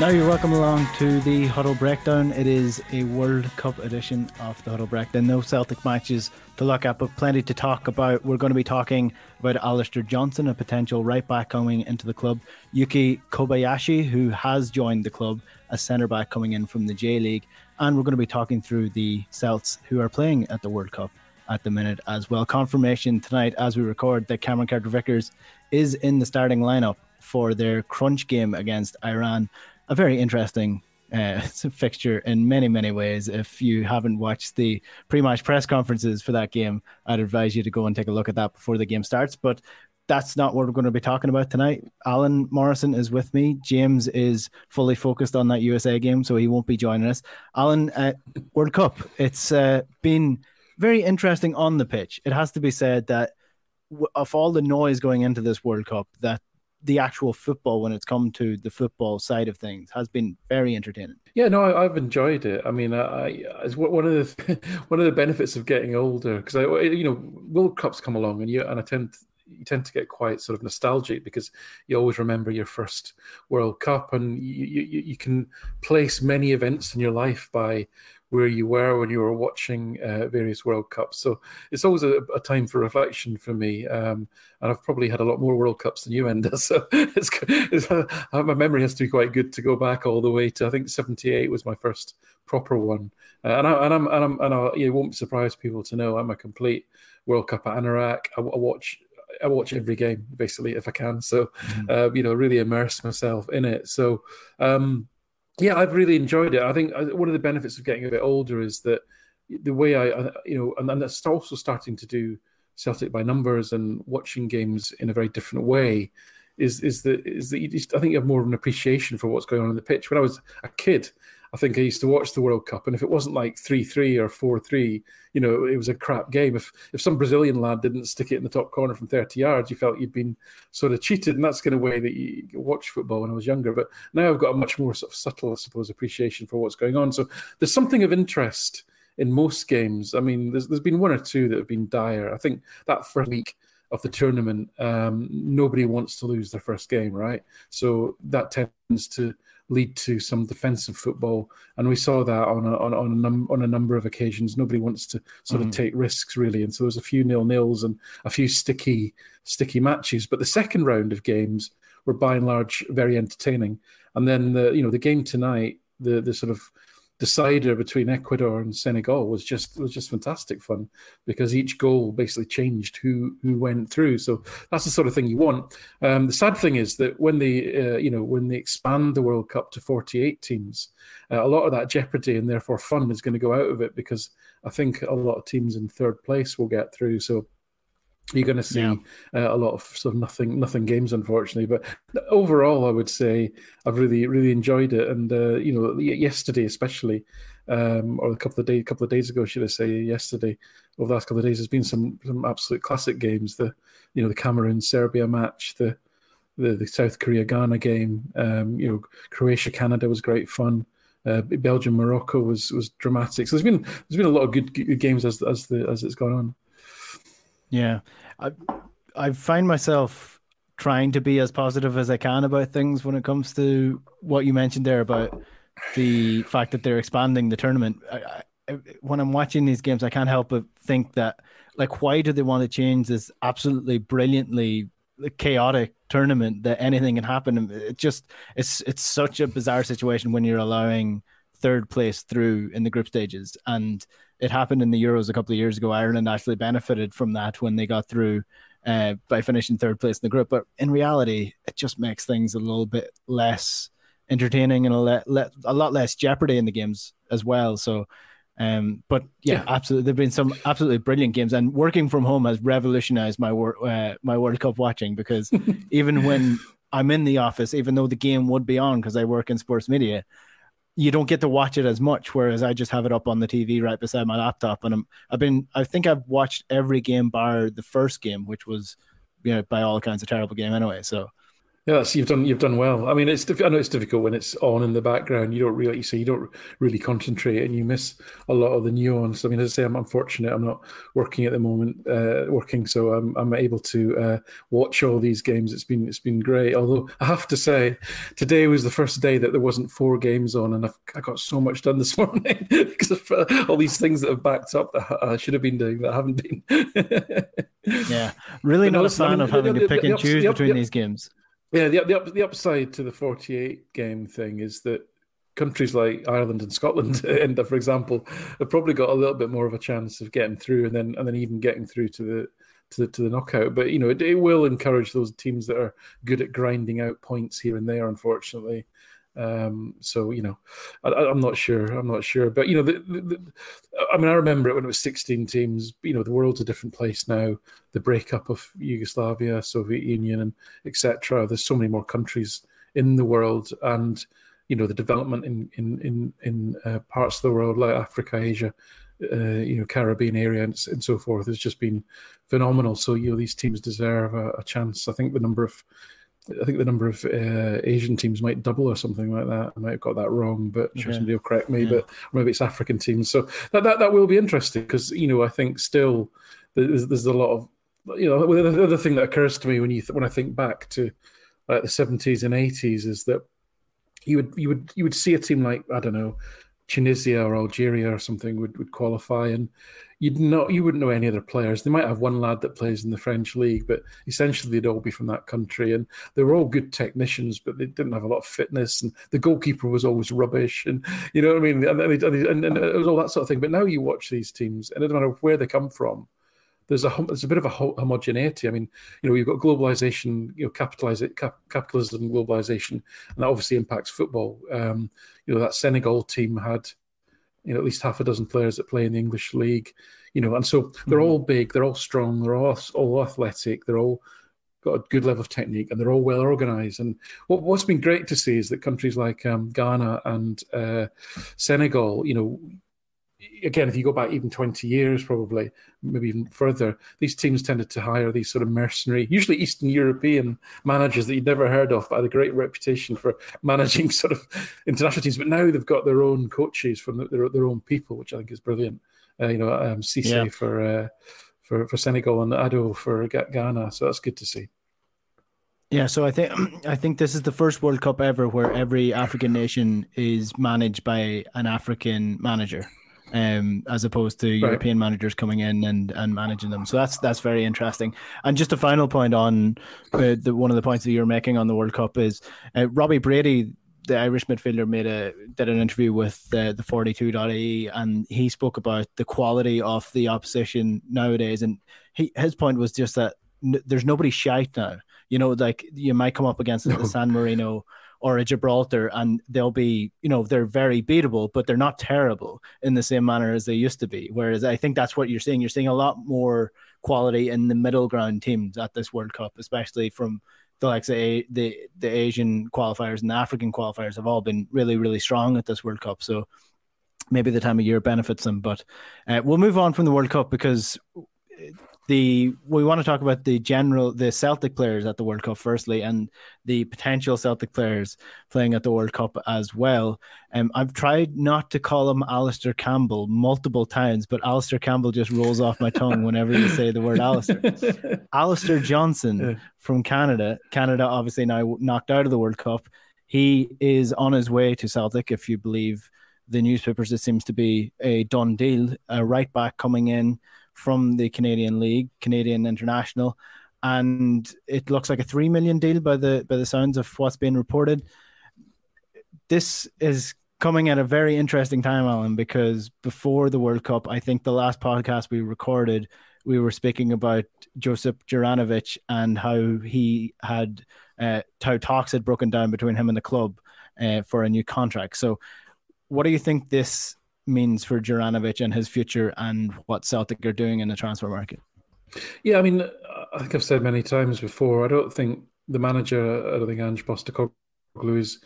Now you're welcome along to the Huddle Breakdown. It is a World Cup edition of the Huddle Breakdown. No Celtic matches to look at, but plenty to talk about. We're going to be talking about Alistair Johnson, a potential right back coming into the club. Yuki Kobayashi, who has joined the club as centre back coming in from the J League. And we're going to be talking through the Celts who are playing at the World Cup at the minute as well. Confirmation tonight as we record that Cameron Carter Vickers is in the starting lineup for their crunch game against Iran a very interesting uh, fixture in many, many ways. If you haven't watched the pre match press conferences for that game, I'd advise you to go and take a look at that before the game starts. But that's not what we're going to be talking about tonight. Alan Morrison is with me. James is fully focused on that USA game, so he won't be joining us. Alan, uh, World Cup, it's uh, been very interesting on the pitch. It has to be said that of all the noise going into this World Cup, that the actual football when it's come to the football side of things has been very entertaining. Yeah, no, I, have enjoyed it. I mean, I, it's one of the one of the benefits of getting older because I, you know, World Cups come along and you and I tend you tend to get quite sort of nostalgic because you always remember your first World Cup and you, you, you can place many events in your life by where you were when you were watching uh, various World Cups. So it's always a, a time for reflection for me. Um, and I've probably had a lot more World Cups than you, Enda. So it's, it's uh, my memory has to be quite good to go back all the way to I think '78 was my first proper one. Uh, and, I, and I'm and I'm and I, you won't surprise people to know I'm a complete World Cup anorak. I, I watch I watch every game basically if I can. So, mm-hmm. uh, you know, really immerse myself in it. So, um, yeah, I've really enjoyed it. I think uh, one of the benefits of getting a bit older is that the way I, you know, and, and that's also starting to do Celtic by numbers and watching games in a very different way. Is is that is that I think you have more of an appreciation for what's going on in the pitch. When I was a kid, I think I used to watch the World Cup, and if it wasn't like three three or four three, you know, it was a crap game. If if some Brazilian lad didn't stick it in the top corner from thirty yards, you felt you'd been sort of cheated, and that's kind of way that you watch football when I was younger. But now I've got a much more sort of subtle, I suppose, appreciation for what's going on. So there's something of interest in most games. I mean, there's there's been one or two that have been dire. I think that first week of the tournament, um, nobody wants to lose their first game, right? So that tends to lead to some defensive football, and we saw that on a, on on a, num- on a number of occasions. Nobody wants to sort mm. of take risks really, and so there was a few nil nils and a few sticky sticky matches. But the second round of games were by and large very entertaining, and then the you know the game tonight, the the sort of decider between Ecuador and Senegal was just was just fantastic fun because each goal basically changed who who went through. So that's the sort of thing you want. Um, the sad thing is that when they uh, you know when they expand the World Cup to 48 teams, uh, a lot of that jeopardy and therefore fun is going to go out of it because I think a lot of teams in third place will get through. So you're going to see yeah. uh, a lot of sort of nothing nothing games unfortunately but overall i would say i've really really enjoyed it and uh, you know yesterday especially um, or a couple of days a couple of days ago should i say yesterday over the last couple of days there's been some some absolute classic games the you know the cameroon serbia match the the, the south korea ghana game um, you know croatia canada was great fun uh, Belgium Morocco was was dramatic. So there's been there's been a lot of good, good games as as the as it's gone on. Yeah, I I find myself trying to be as positive as I can about things when it comes to what you mentioned there about the fact that they're expanding the tournament. I, I, when I'm watching these games, I can't help but think that, like, why do they want to change this absolutely brilliantly chaotic tournament that anything can happen? It just it's it's such a bizarre situation when you're allowing third place through in the group stages, and it happened in the Euros a couple of years ago. Ireland actually benefited from that when they got through uh, by finishing third place in the group. But in reality, it just makes things a little bit less entertaining and a, le- le- a lot less jeopardy in the games as well. So, um, but yeah, yeah, absolutely, there've been some absolutely brilliant games, and working from home has revolutionized my wor- uh, my World Cup watching because even when I'm in the office, even though the game would be on because I work in sports media, you don't get to watch it as much. Whereas I just have it up on the TV right beside my laptop, and I'm I've been I think I've watched every game bar the first game, which was you know by all kinds of terrible game anyway. So Yes, you've done you've done well. I mean, it's I know it's difficult when it's on in the background. You don't really so you don't really concentrate, and you miss a lot of the nuance. I mean, as I say, I'm unfortunate. I'm not working at the moment, uh, working, so I'm I'm able to uh, watch all these games. It's been it's been great. Although I have to say, today was the first day that there wasn't four games on, and I've, I got so much done this morning because of uh, all these things that have backed up that I should have been doing that I haven't been. yeah, really but not a fan I mean, of having the, to pick the, and choose between these games. Yeah, the, the, the upside to the 48 game thing is that countries like Ireland and Scotland, and for example, have probably got a little bit more of a chance of getting through, and then and then even getting through to the to the, to the knockout. But you know, it, it will encourage those teams that are good at grinding out points here and there. Unfortunately, um, so you know, I, am not sure. I'm not sure, but you know, the, the, I mean, I remember it when it was 16 teams. You know, the world's a different place now. The breakup of Yugoslavia, Soviet Union, and etc. There's so many more countries in the world, and you know, the development in in in in uh, parts of the world like Africa, Asia, uh, you know, Caribbean area, and, and, so forth has just been phenomenal. So you know, these teams deserve a, a chance. I think the number of I think the number of uh, Asian teams might double or something like that. I might have got that wrong, but sure somebody will correct me. Yeah. But maybe it's African teams. So that that, that will be interesting because you know I think still there's, there's a lot of you know the other thing that occurs to me when you th- when I think back to like the 70s and 80s is that you would you would you would see a team like I don't know Tunisia or Algeria or something would, would qualify, and you'd not you wouldn't know any other players. They might have one lad that plays in the French league, but essentially they'd all be from that country, and they were all good technicians, but they didn't have a lot of fitness, and the goalkeeper was always rubbish, and you know what I mean, and, and, and it was all that sort of thing. But now you watch these teams, and it doesn't matter where they come from there's a there's a bit of a homogeneity. I mean, you know, you've got globalization, you know, capitalize it, cap, capitalism, globalization, and that obviously impacts football. Um, you know, that Senegal team had, you know, at least half a dozen players that play in the English league. You know, and so they're mm-hmm. all big, they're all strong, they're all all athletic, they're all got a good level of technique, and they're all well organized. And what, what's been great to see is that countries like um, Ghana and uh, Senegal, you know, again, if you go back even 20 years, probably, maybe even further, these teams tended to hire these sort of mercenary, usually Eastern European managers that you'd never heard of, but had a great reputation for managing sort of international teams. But now they've got their own coaches from their, their own people, which I think is brilliant. Uh, you know, um, Cisse yeah. for, uh, for, for Senegal and Addo for Ghana. So that's good to see. Yeah, so I think I think this is the first World Cup ever where every African nation is managed by an African manager um, as opposed to right. European managers coming in and, and managing them. So that's that's very interesting. And just a final point on uh, the one of the points that you're making on the World Cup is uh, Robbie Brady, the Irish midfielder, made a did an interview with uh, the 42.ie and he spoke about the quality of the opposition nowadays. And he his point was just that n- there's nobody shite now. You know, like you might come up against no. the San Marino or a Gibraltar, and they'll be, you know, they're very beatable, but they're not terrible in the same manner as they used to be. Whereas I think that's what you're seeing. You're seeing a lot more quality in the middle ground teams at this World Cup, especially from the likes the the Asian qualifiers and the African qualifiers have all been really really strong at this World Cup. So maybe the time of year benefits them. But uh, we'll move on from the World Cup because the we want to talk about the general the Celtic players at the World Cup firstly, and the potential Celtic players playing at the World Cup as well. Um, I've tried not to call him Alistair Campbell multiple times, but Alistair Campbell just rolls off my tongue whenever you say the word Alistair. Alistair Johnson from Canada. Canada obviously now knocked out of the World Cup. He is on his way to Celtic, if you believe the newspapers. It seems to be a done deal. A right back coming in from the Canadian League, Canadian International, and it looks like a three million deal by the by the sounds of what's being reported. This is coming at a very interesting time, Alan, because before the World Cup, I think the last podcast we recorded, we were speaking about Josip Juranovic and how he had uh, how talks had broken down between him and the club uh, for a new contract. So, what do you think this means for Juranovic and his future and what Celtic are doing in the transfer market. Yeah, I mean, I think I've said many times before, I don't think the manager, I don't think Ange Postecoglou is,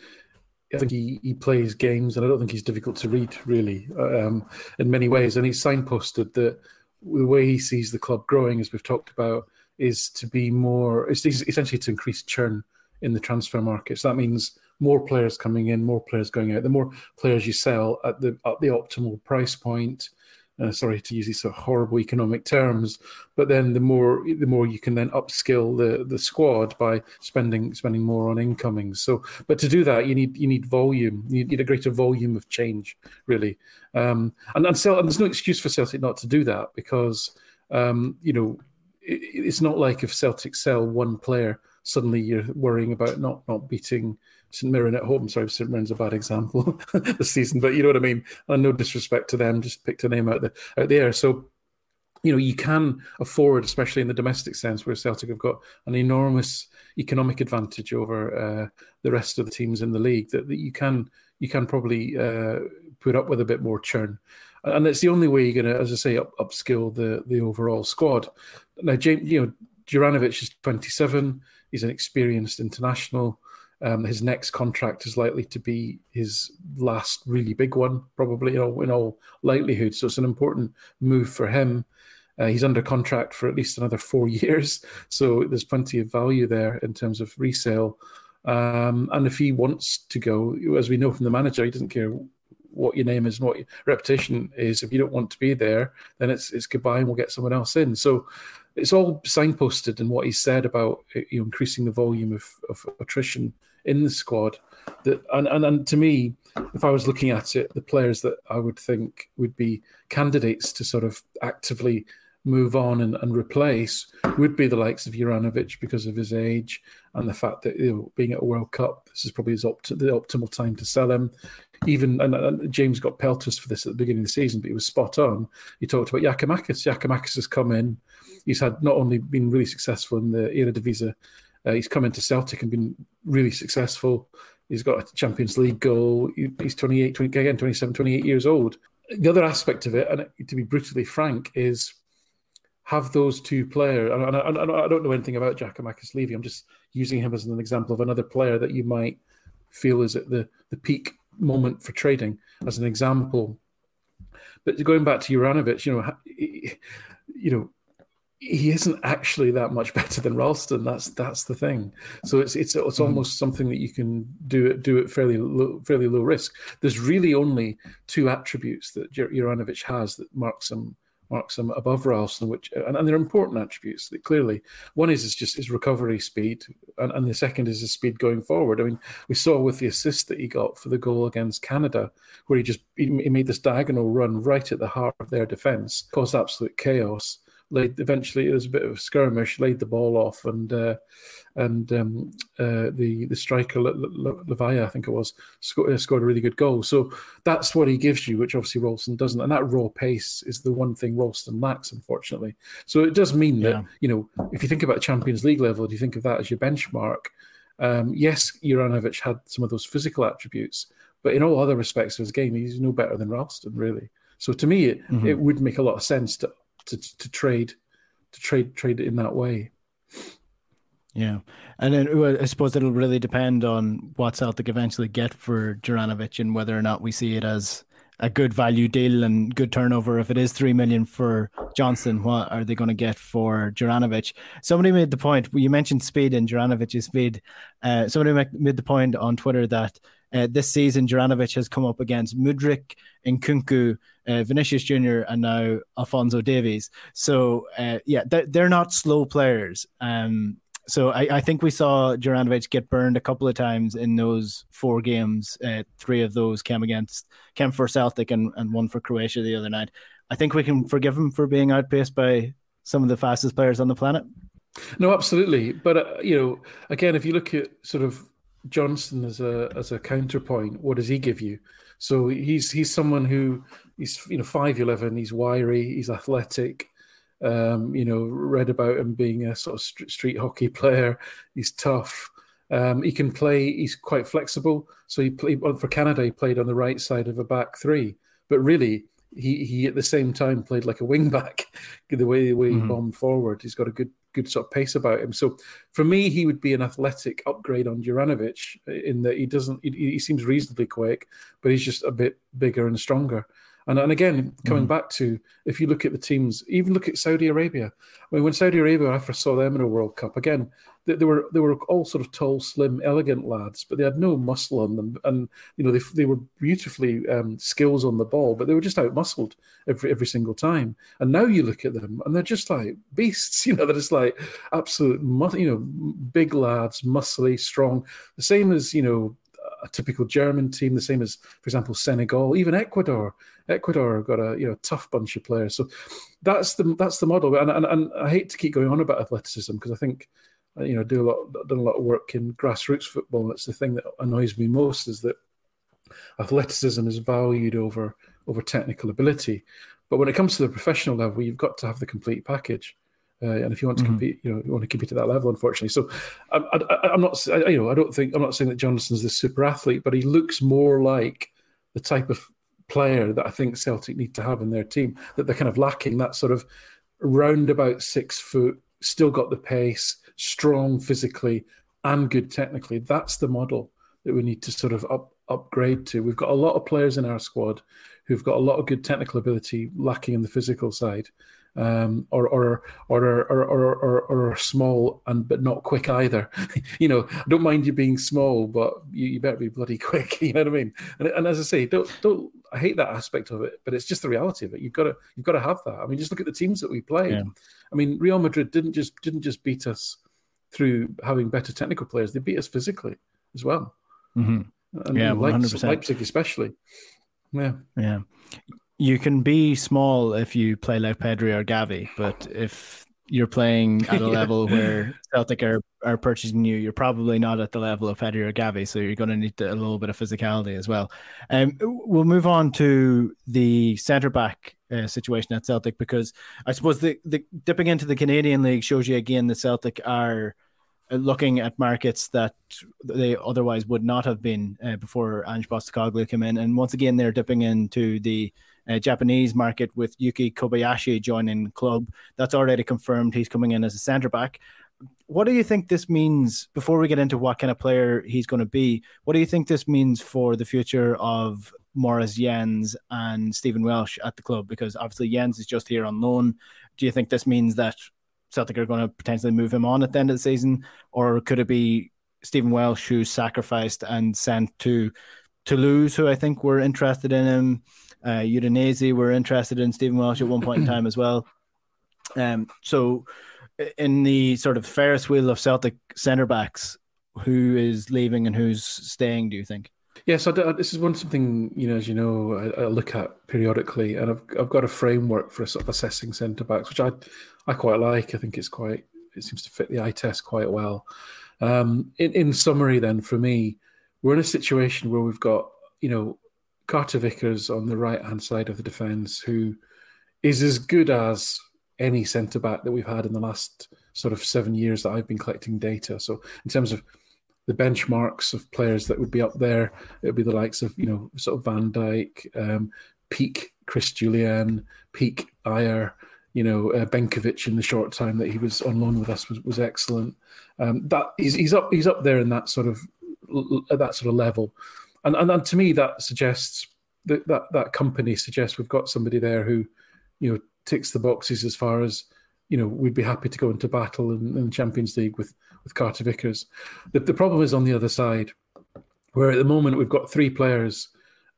I think he, he plays games and I don't think he's difficult to read, really, um, in many ways. And he's signposted that the way he sees the club growing, as we've talked about, is to be more, essentially to increase churn in the transfer market. So that means more players coming in, more players going out. The more players you sell at the at the optimal price point. Uh, sorry to use these sort of horrible economic terms, but then the more the more you can then upskill the the squad by spending spending more on incomings. So, but to do that, you need you need volume. You need a greater volume of change, really. Um, and and, and there's no excuse for Celtic not to do that because um, you know it, it's not like if Celtic sell one player, suddenly you're worrying about not not beating St Mirren at home. Sorry, St Mirren's a bad example this season, but you know what I mean. And no disrespect to them, just picked a name out the out the air. So, you know, you can afford, especially in the domestic sense, where Celtic have got an enormous economic advantage over uh, the rest of the teams in the league. That, that you can you can probably uh, put up with a bit more churn, and it's the only way you're going to, as I say, up, upskill the the overall squad. Now, James, you know, Juranovic is 27. He's an experienced international. Um, his next contract is likely to be his last really big one, probably in all, in all likelihood. So it's an important move for him. Uh, he's under contract for at least another four years, so there's plenty of value there in terms of resale. Um, and if he wants to go, as we know from the manager, he doesn't care what your name is and what your reputation is. If you don't want to be there, then it's it's goodbye and we'll get someone else in. So it's all signposted in what he said about you know, increasing the volume of, of attrition in the squad. That and, and and to me, if I was looking at it, the players that I would think would be candidates to sort of actively move on and, and replace would be the likes of Juranovic because of his age and the fact that you know, being at a World Cup, this is probably his opt- the optimal time to sell him. Even and, and, James got pelters for this at the beginning of the season, but he was spot on. He talked about Giakoumakis. Giakoumakis has come in. He's had not only been really successful in the Eredivisie uh, he's come into Celtic and been really successful. He's got a Champions League goal. He's 28, 20, again, 27, 28 years old. The other aspect of it, and to be brutally frank, is have those two players. And I, I, don't know anything about Giakoumakis Levy. I'm just using him as an example of another player that you might feel is at the, the peak moment for trading, as an example. But going back to Juranovic, you know, you know, he isn't actually that much better than Ralston. That's that's the thing. So it's it's it's mm. almost something that you can do it do it fairly low, fairly low risk. There's really only two attributes that Juranovic has that marks him marks him above Ralston, which and, and they're important attributes. That clearly, one is is just his recovery speed, and, and the second is his speed going forward. I mean, we saw with the assist that he got for the goal against Canada, where he just he, he made this diagonal run right at the heart of their defence, caused absolute chaos laid eventually it was a bit of a skirmish, laid the ball off, and uh, and um, uh, the the striker Livaja, I think it was, scored, uh, scored, a really good goal. So that's what he gives you, which obviously Ralston doesn't, and that raw pace is the one thing Ralston lacks, unfortunately. So it does mean that yeah. you know if you think about Champions League level, do you think of that as your benchmark? Um, yes, Juranovic had some of those physical attributes, but in all other respects of his game, he's no better than Ralston, really. So to me, it, mm-hmm. it would make a lot of sense to to, to trade to trade trade it in that way. Yeah, and then I suppose it'll really depend on what Celtic eventually get for Juranovic and whether or not we see it as a good value deal and good turnover. If it is three million for Johnson, what are they going to get for Juranovic? Somebody made the point. You mentioned speed and Juranovic's speed. Uh, somebody made the point on Twitter that uh, this season Juranovic has come up against Mudryk, Nkunku, uh, Vinicius Junior, and now Alphonso Davies. So uh, yeah, they're, they're not slow players. Um, so I, I, think we saw Juranovic get burned a couple of times in those four games. Uh, three of those came against came for Celtic and, and one for Croatia the other night. I think we can forgive him for being outpaced by some of the fastest players on the planet. No, absolutely. But uh, you know, again, if you look at sort of Johnson as a as a counterpoint, what does he give you? So he's he's someone who he's you know five eleven, he's wiry, he's athletic, um, you know, read about him being a sort of street hockey player. He's tough. Um, he can play. He's quite flexible. So he played for Canada. He played on the right side of a back three. But really, he he at the same time played like a wing back. The way the way he mm-hmm. bombed forward, he's got a good good sort of pace about him. So for me, he would be an athletic upgrade on Juranovic in that he doesn't. He, he seems reasonably quick, but he's just a bit bigger and stronger. And, and again, coming mm. back to if you look at the teams, even look at Saudi Arabia. I mean, when Saudi Arabia, I first saw them in a World Cup, again, they, they, were they were all sort of tall, slim, elegant lads, but they had no muscle on them, and you know they, they were beautifully um, skills on the ball, but they were just out muscled every every single time. And now you look at them, and they're just like beasts. You know, they're just like absolute, you know, big lads, muscly, strong. The same as you know a typical German team, the same as, for example, Senegal, even Ecuador. Ecuador got a you know tough bunch of players. So that's the that's the model. And and, and I hate to keep going on about athleticism because I think uh, you know do a lot done a lot of work in grassroots football. And That's the thing that annoys me most is that athleticism is valued over over technical ability. But when it comes to the professional level, you've got to have the complete package. Uh, and if you want to mm-hmm. compete, you know, you want to compete at that level, unfortunately. So, I, am not, I, you know, I don't think I'm not saying that Johnson's this super athlete, but he looks more like the type of player that I think Celtic need to have in their team. That they're kind of lacking that sort of roundabout six foot, still got the pace, strong physically and good technically. That's the model that we need to sort of up upgrade to. We've got a lot of players in our squad who've got a lot of good technical ability, lacking in the physical side um, or, or, or, or, or, or, or, small and but not quick either. you know, I don't mind you being small, but you, you better be bloody quick. You know what I mean? And, and as I say, don't don't. I hate that aspect of it, but it's just the reality of it. You've got to you've got to have that. I mean, just look at the teams that we played. Yeah. I mean, Real Madrid didn't just didn't just beat us through having better technical players; they beat us physically as well. Mm-hmm. And yeah, percent. Leipzig especially. Yeah, yeah you can be small if you play like Pedri or Gavi, but if you're playing at a yeah. level where Celtic are, are purchasing you, you're probably not at the level of Pedri or Gavi, so you're going to need to, a little bit of physicality as well. Um, we'll move on to the centre back uh, situation at Celtic because I suppose the, the dipping into the Canadian League shows you again the Celtic are looking at markets that they otherwise would not have been uh, before Ange Postecoglou came in, and once again they're dipping into the uh, Japanese market with Yuki Kobayashi joining club. That's already confirmed. He's coming in as a centre back. What do you think this means before we get into what kind of player he's going to be? What do you think this means for the future of Moritz Jenz and Stephen Welsh at the club? Because obviously Jenz is just here on loan. Do you think this means that Celtic are going to potentially move him on at the end of the season, or could it be Stephen Welsh who's sacrificed and sent to Toulouse, who I think were interested in him? Uh, Udinese were interested in Stephen Welsh at one point in time as well. Um, so, in the sort of Ferris wheel of Celtic centre backs, who is leaving and who's staying? Do you think? Yes, this is one something you know, as you know, I, I, look at periodically, and I've I've got a framework for sort of assessing centre backs, which I I quite like. I think it's quite it seems to fit the eye test quite well. Um, in in summary, then for me, we're in a situation where we've got you know Carter Vickers on the right hand side of the defence, who is as good as any centre back that we've had in the last sort of seven years that I've been collecting data. So in terms of the benchmarks of players that would be up there, it would be the likes of you know sort of Van Dijk, um, peak Chris Jullien, peak Ajer, you know uh, Benkovic in the short time that he was on loan with us was, was excellent. Um, that he's, he's up he's up there in that sort of at that sort of level and, and, and to me that suggests that that that company suggests we've got somebody there who, you know, ticks the boxes as far as you know we'd be happy to go into battle in, in the Champions League with with Carter Vickers. The, the problem is on the other side, where at the moment we've got three players,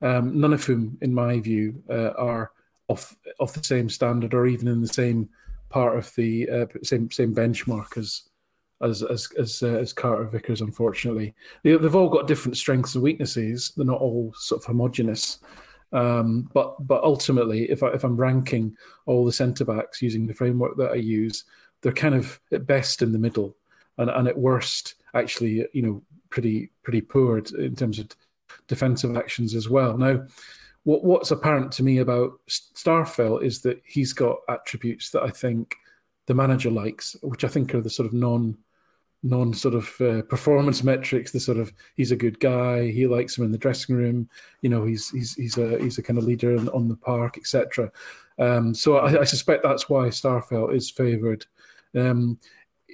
um, none of whom, in my view, uh, are off off the same standard or even in the same part of the uh, same same benchmark as as as as, uh, as Carter Vickers. Unfortunately, they, have all got different strengths and weaknesses. They're not all sort of homogenous. Um, but but ultimately, if I, if I'm ranking all the centre backs using the framework that I use, they're kind of at best in the middle, and and at worst, actually, you know, pretty pretty poor in terms of defensive actions as well. Now, what what's apparent to me about Starfelt is that he's got attributes that I think the manager likes, which I think are the sort of non non sort of uh, performance metrics. The sort of he's a good guy. He likes him in the dressing room. You know, he's he's he's a he's a kind of leader on, on the park, etc. Um, so I, I, suspect that's why Starfelt is favoured. Um,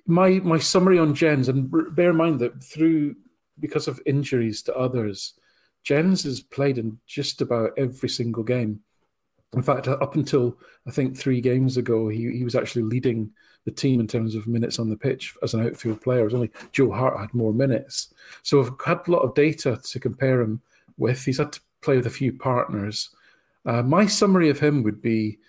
my my summary on Jenz and bear in mind that through because of injuries to others, Jenz has played in just about every single game. In fact, up until I think three games ago, he, he was actually leading the team in terms of minutes on the pitch as an outfield player. It was only Joe Hart had more minutes. So I've had a lot of data to compare him with. He's had to play with a few partners. Uh, my summary of him would be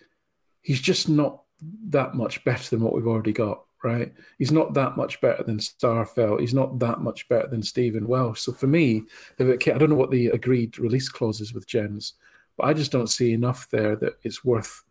he's just not that much better than what we've already got, right? He's not that much better than Starfelt. He's not that much better than Stephen Welsh. So for me, it, I don't know what the agreed release clause is with Jenz, but I just don't see enough there that it's worth,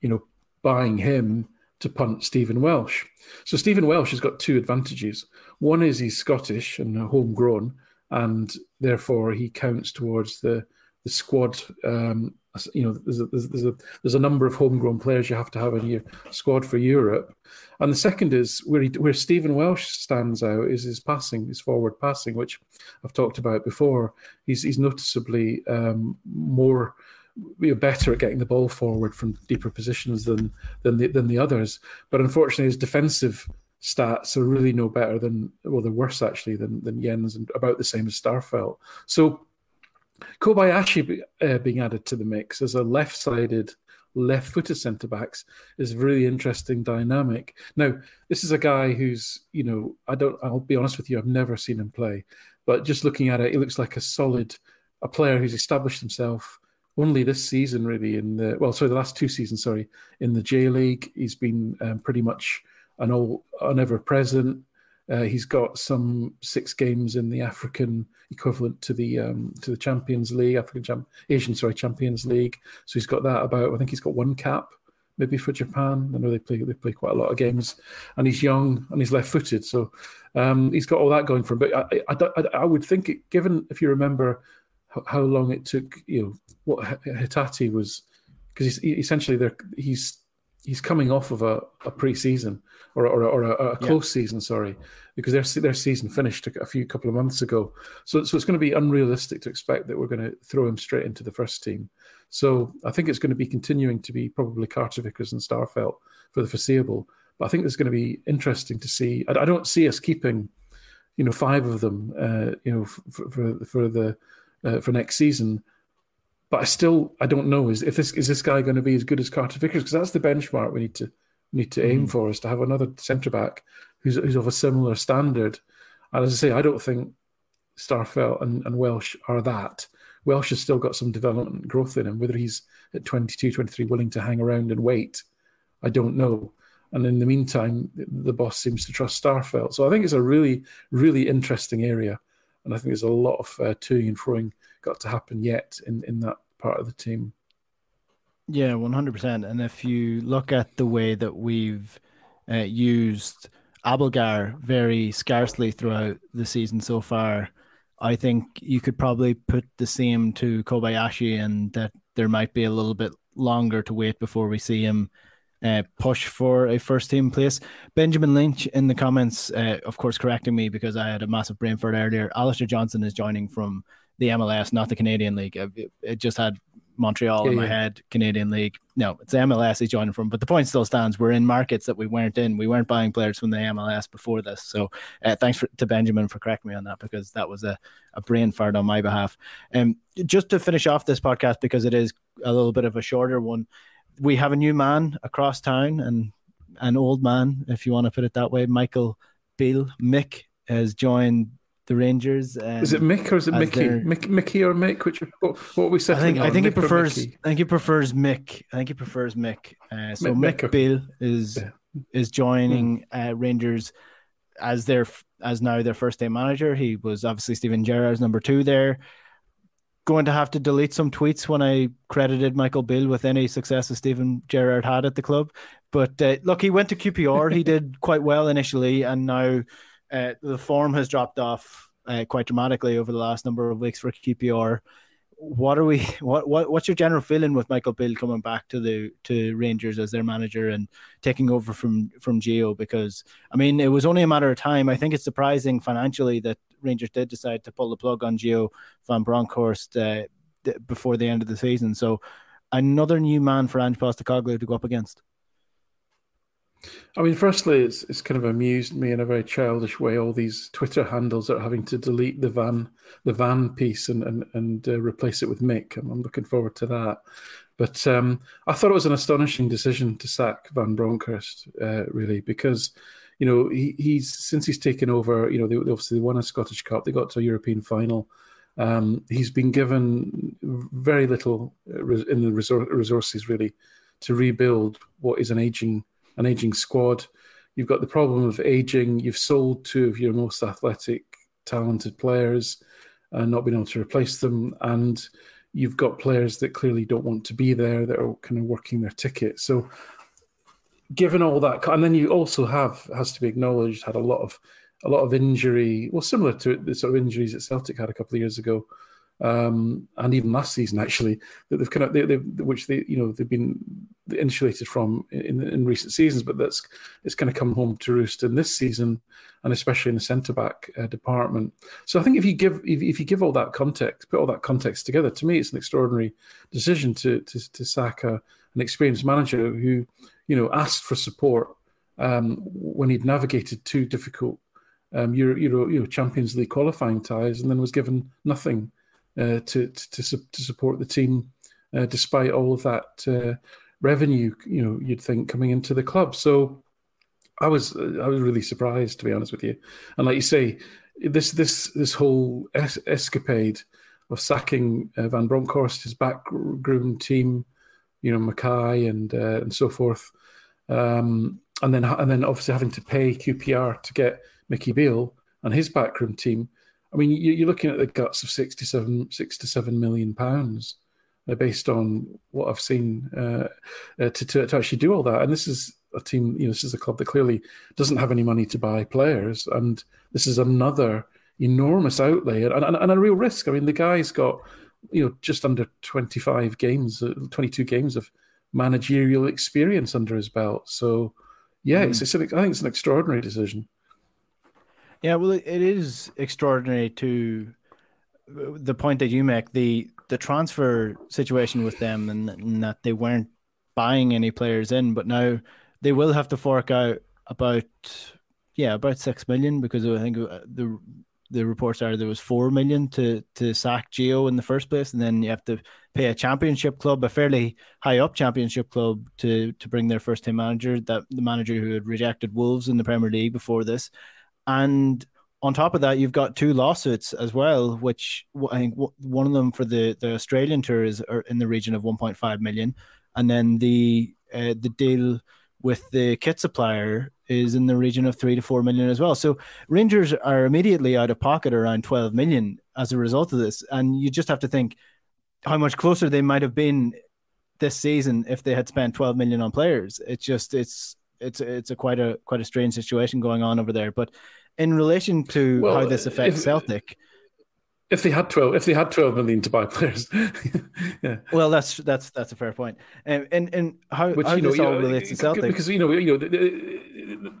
you know, buying him to punt Stephen Welsh. So Stephen Welsh has got two advantages. One is he's Scottish and homegrown, and therefore he counts towards the the squad. Um, you know, there's a, there's a there's a number of homegrown players you have to have in your squad for Europe. And the second is where he, where Stephen Welsh stands out is his passing, his forward passing, which I've talked about before. He's he's noticeably um, more are better at getting the ball forward from deeper positions than than the, than the others. But unfortunately, his defensive stats are really no better than well, they're worse actually than than Jenz and about the same as Starfelt. So Kobayashi uh, being added to the mix as a left-sided, left-footed centre backs is a really interesting dynamic. Now, this is a guy who's you know I don't. I'll be honest with you, I've never seen him play, but just looking at it, he looks like a solid, a player who's established himself only this season, really, in the well, sorry, the last two seasons, sorry, in the J League, he's been um, pretty much an all an ever present. Uh, he's got some six games in the African equivalent to the um, to the Champions League, African Champ- Asian sorry Champions League. So he's got that about. I think he's got one cap maybe for Japan. I know they play they play quite a lot of games, and he's young and he's left-footed, so um, he's got all that going for him. But I, I, I, I would think, it, given if you remember how long it took, you know, what Hatate was, because he's essentially. He's he's coming off of a, a pre-season or or, or a, a close yeah. season, sorry, because their their season finished a, few couple of months ago. So so it's going to be unrealistic to expect that we're going to throw him straight into the first team. So I think it's going to be continuing to be probably Carter Vickers and Starfelt for the foreseeable. But I think it's going to be interesting to see. I, I don't see us keeping, you know, five of them, uh, you know, for, for, for the uh, for next season. But I still I don't know is if this is this guy going to be as good as Carter Vickers because that's the benchmark we need to need to aim mm. for is to have another centre back who's who's of a similar standard. And as I say, I don't think Starfelt and, and Welsh are that. Welsh has still got some development growth in him. Whether he's at 22, 23 willing to hang around and wait, I don't know. And in the meantime, the boss seems to trust Starfelt. So I think it's a really, really interesting area and I think there's a lot of uh, toing and froing got to happen yet in in that part of the team. Yeah, one hundred percent. And if you look at the way that we've uh, used Abildgaard very scarcely throughout the season so far, I think you could probably put the same to Kobayashi, and that there might be a little bit longer to wait before we see him uh, push for a first team place. Benjamin Lynch in the comments, uh, of course, correcting me because I had a massive brain fart earlier. Alistair Johnson is joining from the MLS, not the Canadian League. It, it just had Montreal yeah, in my yeah. head, Canadian League. No, it's MLS he's joining from, but the point still stands. We're in markets that we weren't in. We weren't buying players from the MLS before this. So uh, thanks for, to Benjamin for correcting me on that because that was a, a brain fart on my behalf. Um, just to finish off this podcast because it is a little bit of a shorter one. We have a new man across town and an old man, if you want to put it that way. Michael Beale Mick has joined the Rangers. Um, is it Mick or is it Mickey? Mick, Mickey or Mick? Which what, what we said? I think on? I think Mick he prefers. I think he prefers Mick. I think he prefers Mick. Uh, so Mick, Mick Beale is yeah. is joining hmm. uh, Rangers as their as now their first day manager. He was obviously Steven Gerrard's number two there. Going to have to delete some tweets when I credited Michael Beale with any success that Steven Gerrard had at the club. But uh, look, he went to QPR. he did quite well initially, and now uh, the form has dropped off uh, quite dramatically over the last number of weeks for QPR. What are we? What what what's your general feeling with Michael Beale coming back to the to Rangers as their manager and taking over from from Gio? Because I mean, it was only a matter of time. I think it's surprising financially that Rangers did decide to pull the plug on Gio van Bronckhorst uh, before the end of the season. So another new man for Ange Postecoglou to go up against. I mean, firstly, it's it's kind of amused me in a very childish way. All these Twitter handles are having to delete the van the van piece and and and uh, replace it with Mick. I'm, I'm, looking forward to that. But um, I thought it was an astonishing decision to sack Van Bronckhorst, uh, really, because you know he, he's since he's taken over. You know, they, obviously they won a Scottish Cup, they got to a European final. Um, he's been given very little uh, in the resources really to rebuild what is an aging an aging squad. You've got the problem of aging. You've sold two of your most athletic, talented players and not being able to replace them. And you've got players that clearly don't want to be there that are kind of working their ticket. So, given all that, and then you also have has to be acknowledged had a lot of a lot of injury, well, similar to the sort of injuries that Celtic had a couple of years ago um, and even last season actually that they've kind of they, which they you know they've been insulated from in, in recent seasons, but that's it's going to come home to roost in this season, and especially in the centre back uh, department. So I think if you give if, if, you give all that context, put all that context together, to me it's an extraordinary decision to to, to sack a, an experienced manager who you know asked for support um, when he'd navigated two difficult um, Euro, Euro, Champions League qualifying ties, and then was given nothing uh, to, to to support the team, uh, despite all of that uh, revenue. You know, you'd think coming into the club. So I was I was really surprised, to be honest with you. And like you say, this this this whole es- escapade of sacking uh, Van Bronckhorst, his backroom team, you know, Makaay and uh, and so forth, um, and then and then obviously having to pay QPR to get Mickey Beale and his backroom team I mean, you're looking at the guts of 67, 67 million pounds uh, based on what I've seen uh, uh, to, to, to actually do all that. And this is a team, you know, this is a club that clearly doesn't have any money to buy players, and this is another enormous outlay and, and, and a real risk. I mean, the guy's got you know just under 25 games, uh, 22 games of managerial experience under his belt. So, yeah, mm. it's, it's an, I think it's an extraordinary decision. Yeah, well, it is extraordinary to the point that you make the the transfer situation with them, and, and that they weren't buying any players in, but now they will have to fork out about yeah about six million because I think uh, the the reports are there was four million to to sack Gio in the first place, and then you have to pay a championship club, a fairly high up championship club, to to bring their first team manager, that the manager who had rejected Wolves in the Premier League before this, and on top of that, you've got two lawsuits as well, which I think one of them for the, the Australian tour is in the region of 1.5 million, and then the uh, the deal with the kit supplier is in the region of three to four million as well. So Rangers are immediately out of pocket around 12 million as a result of this, and you just have to think how much closer they might have been this season if they had spent 12 million on players. It's just it's it's it's a quite a quite a strange situation going on over there, but in relation to well, how this affects if, Celtic. If they had twelve, if they had twelve million to buy players, yeah. Well, that's that's that's a fair point. And and, and how, Which, how you know, this all know, relates to Celtic? Because you know you know. The, the,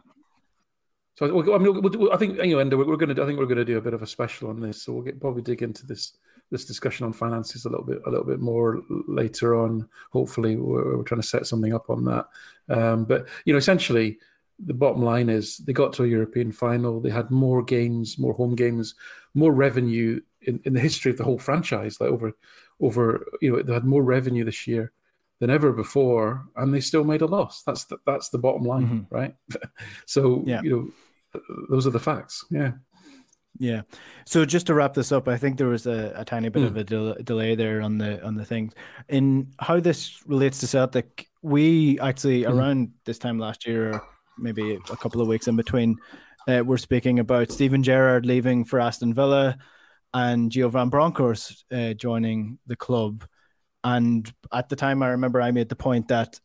so I mean, I think you know, and we're going to. I think we're going to do a bit of a special on this. So we'll get, probably dig into this this discussion on finances a little bit a little bit more later on. Hopefully, we're, we're trying to set something up on that. Um, but you know, essentially, the bottom line is they got to a European final. They had more games, more home games, more revenue in, in the history of the whole franchise. Like over over you know they had more revenue this year than ever before, and they still made a loss. That's the, that's the bottom line, mm-hmm. right? so yeah. you know those are the facts. Yeah. Yeah. So just to wrap this up, I think there was a, a tiny bit mm. of a del- delay there on the on the things. In how this relates to Celtic, we actually mm. around this time last year, or maybe a couple of weeks in between, uh, we're speaking about Steven Gerrard leaving for Aston Villa and Gio Van Bronckhorst uh, joining the club. And at the time, I remember I made the point that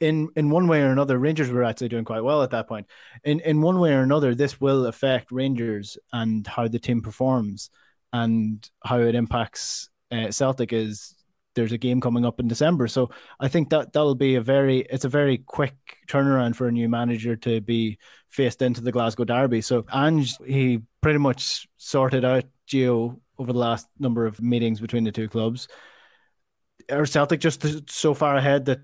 in in one way or another, Rangers were actually doing quite well at that point. In in one way or another, this will affect Rangers and how the team performs and how it impacts uh, Celtic. Is there's a game coming up in December, so I think that that'll be a very it's a very quick turnaround for a new manager to be faced into the Glasgow Derby. So Ange he pretty much sorted out Gio over the last number of meetings between the two clubs. Are Celtic just so far ahead that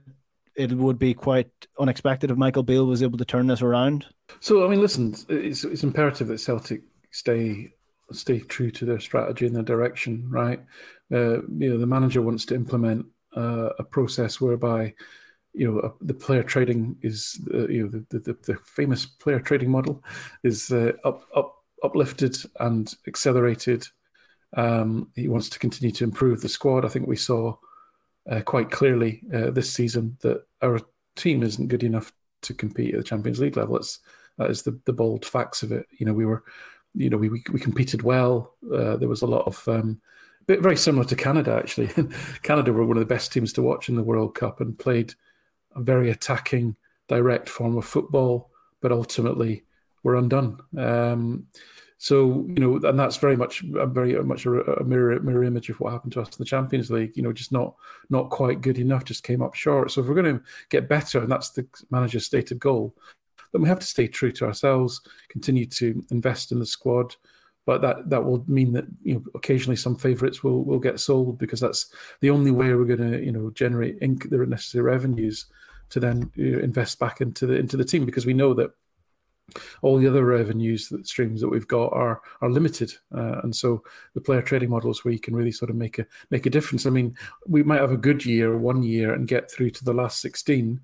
it would be quite unexpected if Michael Beale was able to turn this around? So, I mean, listen, it's, it's imperative that Celtic stay stay true to their strategy and their direction, right? Uh, you know, the manager wants to implement uh, a process whereby you know the player trading is uh, you know the, the, the famous player trading model is uh, up up uplifted and accelerated. Um, he wants to continue to improve the squad. I think we saw uh, quite clearly uh, this season that our team isn't good enough to compete at the Champions League level. It's that is the, the bold facts of it. You know, we were, you know, we we, we competed well. Uh, there was a lot of, um, bit very similar to Canada actually. Canada were one of the best teams to watch in the World Cup and played a very attacking, direct form of football, but ultimately were undone. Um, so you know, and that's very much very much a, mirror mirror image of what happened to us in the Champions League. You know, just not not quite good enough, just came up short. So if we're going to get better, and that's the manager's stated goal, then we have to stay true to ourselves, continue to invest in the squad. But that that will mean that you know occasionally some favourites will will get sold because that's the only way we're going to you know generate inc- the necessary revenues to then you know, invest back into the into the team because we know that all the other revenues that streams that we've got are are limited, uh, and so the player trading models where you can really sort of make a make a difference. I mean, we might have a good year one year and get through to the last sixteen,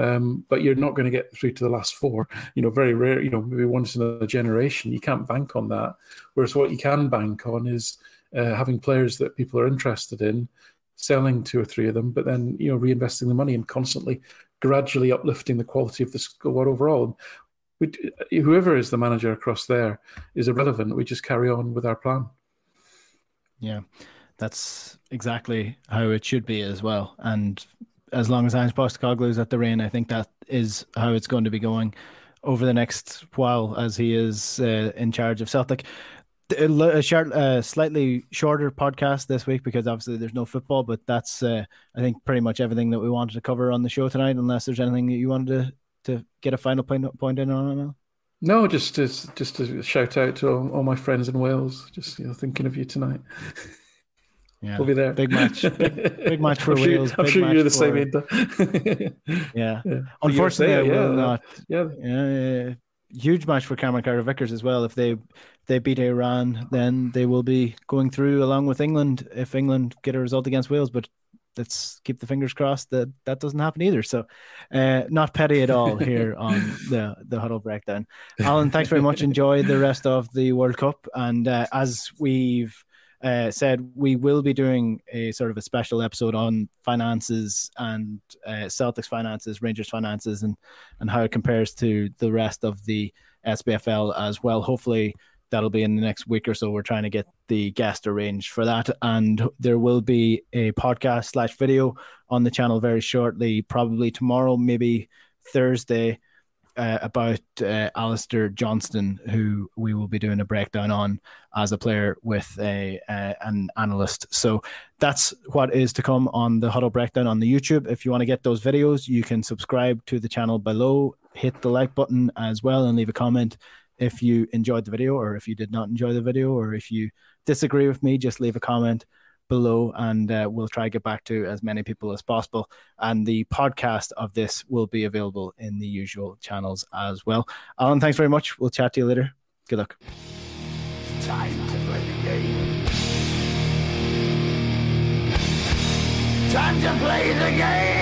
um, but you're not going to get through to the last four. You know, very rare. You know, maybe once in a generation. You can't bank on that. Whereas what you can bank on is uh, having players that people are interested in, selling two or three of them, but then you know reinvesting the money and constantly gradually uplifting the quality of the squad overall we, whoever is the manager across there is irrelevant. We just carry on with our plan. Yeah, that's exactly how it should be as well. And as long as Ange Postecoglou is at the reign, I think that is how it's going to be going over the next while as he is uh, in charge of Celtic. A, short, uh, slightly shorter podcast this week because obviously there's no football, but that's uh, I think pretty much everything that we wanted to cover on the show tonight. Unless there's anything that you wanted to to get a final point point in on? No, just to, just to shout out to all, all, my friends in Wales. Just you know, thinking of you tonight. Yeah, we'll be there. Big match, big, big match for I'm Wales. Sure, I'm sure you're the same, yeah. yeah. Unfortunately, I will yeah. not. Yeah. yeah. Huge match for Cameron Carter Vickers as well. If they they beat Iran, then they will be going through along with England. If England get a result against Wales, but let's keep the fingers crossed that that doesn't happen either. So, uh, not petty at all here on the the huddle breakdown. Alan, thanks very much. Enjoy the rest of the World Cup, and uh, as we've uh, said, we will be doing a sort of a special episode on finances and uh, Celtics finances, Rangers finances, and and how it compares to the rest of the SPFL as well. Hopefully that'll be in the next week or so. We're trying to get the guest arranged for that, and there will be a podcast slash video on the channel very shortly, probably tomorrow, maybe Thursday. Uh, about uh, Alistair Johnston, who we will be doing a breakdown on as a player with a uh, an analyst. So that's what is to come on the Huddle Breakdown on the YouTube. If you want to get those videos, you can subscribe to the channel below, hit the like button as well, and leave a comment if you enjoyed the video or if you did not enjoy the video or if you disagree with me, just leave a comment below and uh, we'll try to get back to as many people as possible. And the podcast of this will be available in the usual channels as well. Alan, thanks very much. We'll chat to you later. Good luck. Time to play the game. Time to play the game.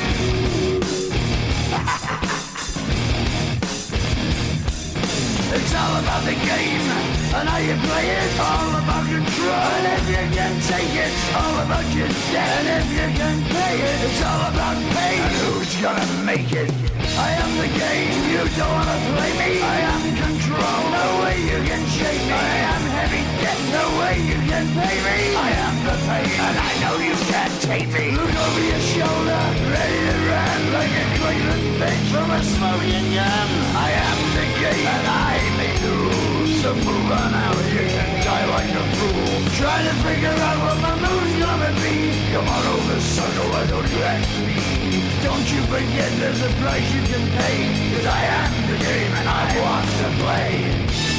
It's all about the game and how you play it. All about control. And if you can take it, all about your debt. And if you can pay it, it's all about pain. And who's gonna make it? I am the game. You don't wanna play me. I am control. No way you can shake me. I am heavy debt. No way you can pay me. I am the pain, and I know you can't take me. Look over your shoulder, ready to run like a Cleveland bitch from a smoking gun. I am the and I may lose. So move on out, you can die like a fool. Try to figure out what my move's gonna be. Come on over, sucker, why don't you ask me? Don't you forget there's a price you can pay. Cause I am the game and I want to play.